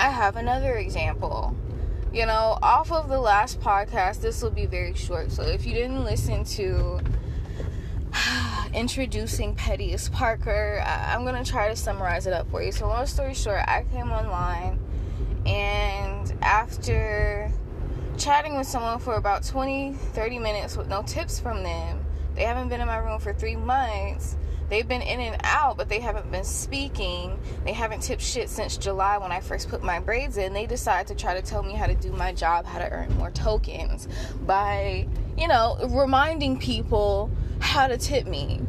I have another example. You know, off of the last podcast, this will be very short. So if you didn't listen to introducing Pettiest Parker, I- I'm going to try to summarize it up for you. So, long story short, I came online and after chatting with someone for about 20, 30 minutes with no tips from them, they haven't been in my room for three months. They've been in and out, but they haven't been speaking. They haven't tipped shit since July when I first put my braids in. They decided to try to tell me how to do my job, how to earn more tokens by, you know, reminding people how to tip me.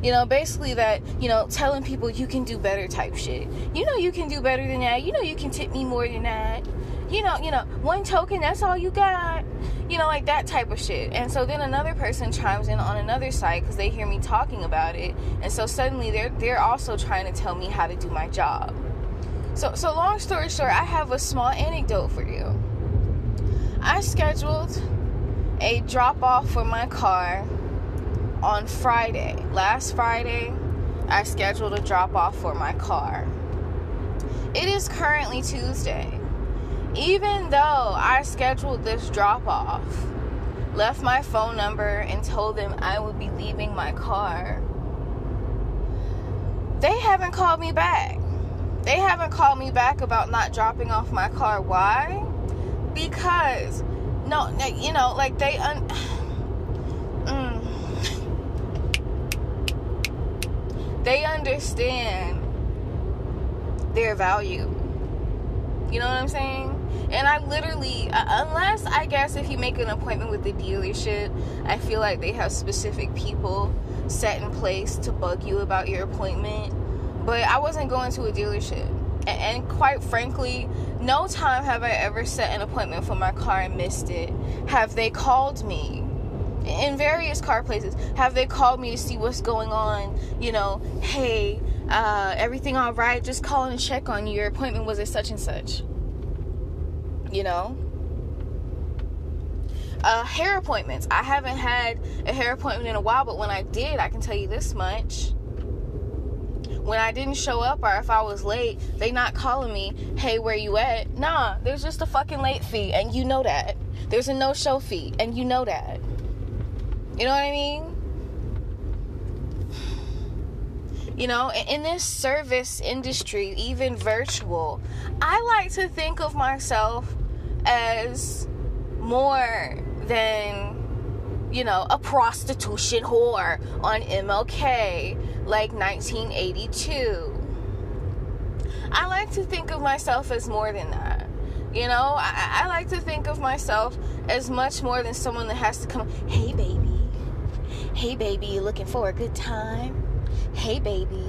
You know, basically that, you know, telling people you can do better type shit. You know you can do better than that. You know you can tip me more than that. You know, you know, one token, that's all you got. You know, like that type of shit. And so then another person chimes in on another site because they hear me talking about it. And so suddenly they're they're also trying to tell me how to do my job. So so long story short, I have a small anecdote for you. I scheduled a drop off for my car on Friday. Last Friday, I scheduled a drop off for my car. It is currently Tuesday. Even though I scheduled this drop off, left my phone number, and told them I would be leaving my car, they haven't called me back. They haven't called me back about not dropping off my car. Why? Because, no, you know, like they. Un- mm they understand their value. You know what I'm saying? And I literally, uh, unless I guess if you make an appointment with the dealership, I feel like they have specific people set in place to bug you about your appointment. But I wasn't going to a dealership. And, quite frankly, no time have I ever set an appointment for my car and missed it. Have they called me? in various car places have they called me to see what's going on you know hey uh, everything all right just calling and check on you your appointment was at such and such you know uh, hair appointments i haven't had a hair appointment in a while but when i did i can tell you this much when I didn't show up or if I was late, they not calling me, hey, where you at? Nah, there's just a fucking late fee, and you know that. There's a no show fee, and you know that. You know what I mean? You know, in this service industry, even virtual, I like to think of myself as more than, you know, a prostitution whore on MLK like 1982. I like to think of myself as more than that. You know, I, I like to think of myself as much more than someone that has to come, hey, baby Hey, baby, you looking for a good time? Hey, baby,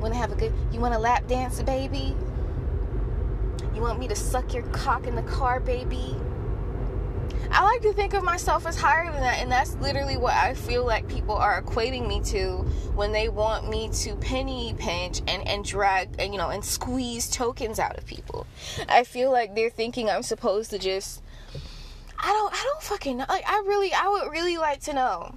want to have a good? You want to lap dance, baby? You want me to suck your cock in the car, baby? I like to think of myself as higher than that, and that's literally what I feel like people are equating me to when they want me to penny pinch and, and drag and you know and squeeze tokens out of people. I feel like they're thinking I'm supposed to just I don't I don't fucking know. Like I really I would really like to know.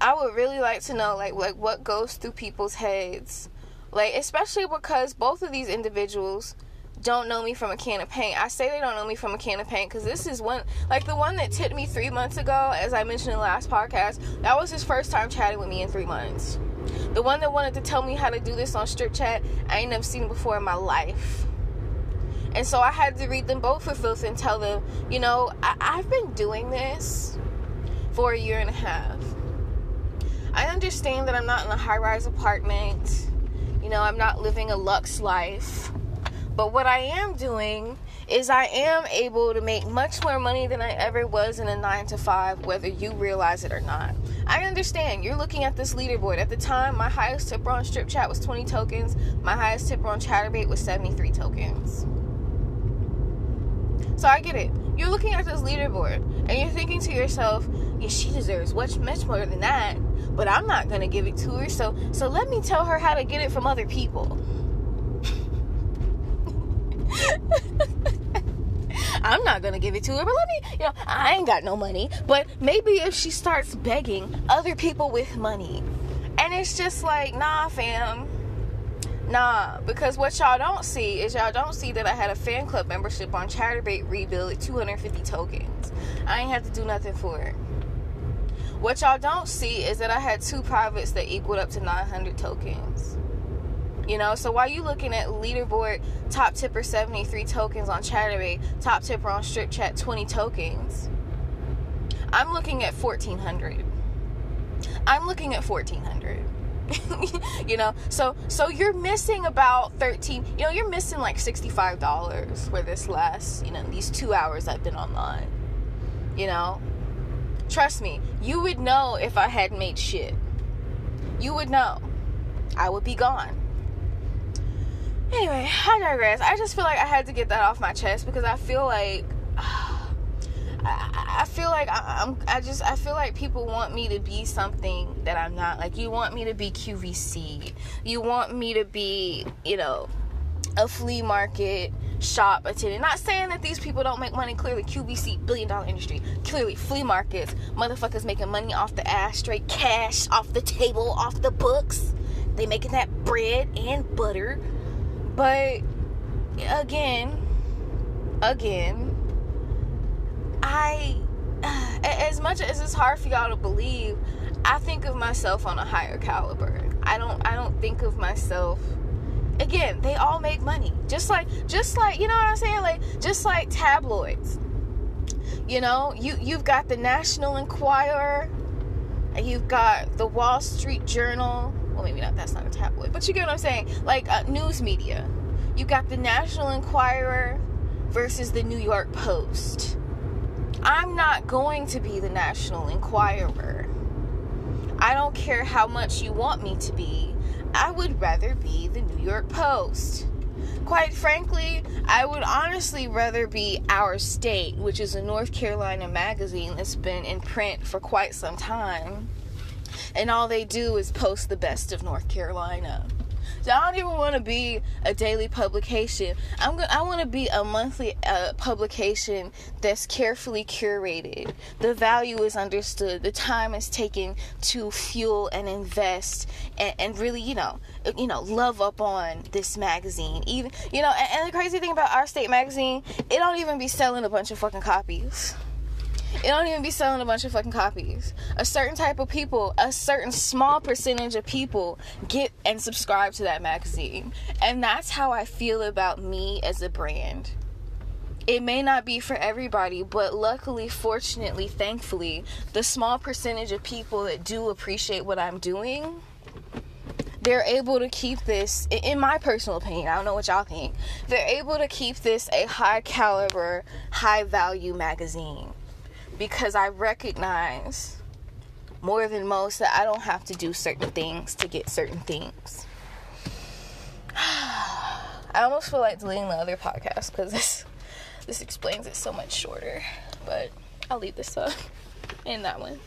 I would really like to know like like what goes through people's heads. Like especially because both of these individuals don't know me from a can of paint. I say they don't know me from a can of paint because this is one, like the one that tipped me three months ago, as I mentioned in the last podcast, that was his first time chatting with me in three months. The one that wanted to tell me how to do this on Strip Chat, I ain't never seen before in my life. And so I had to read them both for filth and tell them, you know, I- I've been doing this for a year and a half. I understand that I'm not in a high rise apartment. You know, I'm not living a luxe life. But what I am doing is I am able to make much more money than I ever was in a 9 to 5 whether you realize it or not. I understand. You're looking at this leaderboard. At the time, my highest tipper on Strip Chat was 20 tokens. My highest tipper on Chaturbate was 73 tokens. So I get it. You're looking at this leaderboard and you're thinking to yourself, yeah, she deserves much, much more than that, but I'm not gonna give it to her. So, so let me tell her how to get it from other people. I'm not gonna give it to her, but let me, you know, I ain't got no money. But maybe if she starts begging other people with money, and it's just like, nah, fam, Nah, because what y'all don't see is y'all don't see that I had a fan club membership on Chaturbate Rebuild at 250 tokens. I ain't have to do nothing for it. What y'all don't see is that I had two privates that equaled up to 900 tokens. You know, so while you looking at leaderboard top tipper 73 tokens on Chaturbate, top tipper on Strip Chat 20 tokens, I'm looking at 1400. I'm looking at 1400. you know, so so you're missing about 13, you know, you're missing like $65 for this last, you know, these 2 hours I've been online. You know, trust me, you would know if I had made shit. You would know. I would be gone. Anyway, I digress. I just feel like I had to get that off my chest because I feel like I, I feel like I, am I just I feel like people want me to be something that I'm not. Like you want me to be QVC. You want me to be, you know, a flea market shop attendant. Not saying that these people don't make money. Clearly, QVC billion dollar industry. Clearly, flea markets, motherfuckers making money off the ass, straight cash off the table, off the books. They making that bread and butter. But again, again, I, as much as it's hard for y'all to believe, I think of myself on a higher caliber. I don't, I don't think of myself. Again, they all make money, just like, just like you know what I'm saying, like just like tabloids. You know, you you've got the National Enquirer, you've got the Wall Street Journal. Well, maybe not. That's not a tabloid, but you get what I'm saying. Like uh, news media. You got the National Enquirer versus the New York Post I'm not going to be the National Enquirer. I don't care how much you want me to be. I would rather be the New York Post. Quite frankly, I would honestly rather be Our State, which is a North Carolina magazine that's been in print for quite some time. And all they do is post the best of North Carolina. So I don't even want to be a daily publication. I'm going I want to be a monthly uh, publication that's carefully curated. The value is understood. The time is taken to fuel and invest and, and really, you know, you know, love up on this magazine. Even, you know, and, and the crazy thing about our state magazine, it don't even be selling a bunch of fucking copies. It don't even be selling a bunch of fucking copies. A certain type of people, a certain small percentage of people get and subscribe to that magazine. And that's how I feel about me as a brand. It may not be for everybody, but luckily, fortunately, thankfully, the small percentage of people that do appreciate what I'm doing, they're able to keep this, in my personal opinion, I don't know what y'all think, they're able to keep this a high caliber, high value magazine because I recognize more than most that I don't have to do certain things to get certain things. I almost feel like deleting the other podcast because this this explains it so much shorter, but I'll leave this up in that one.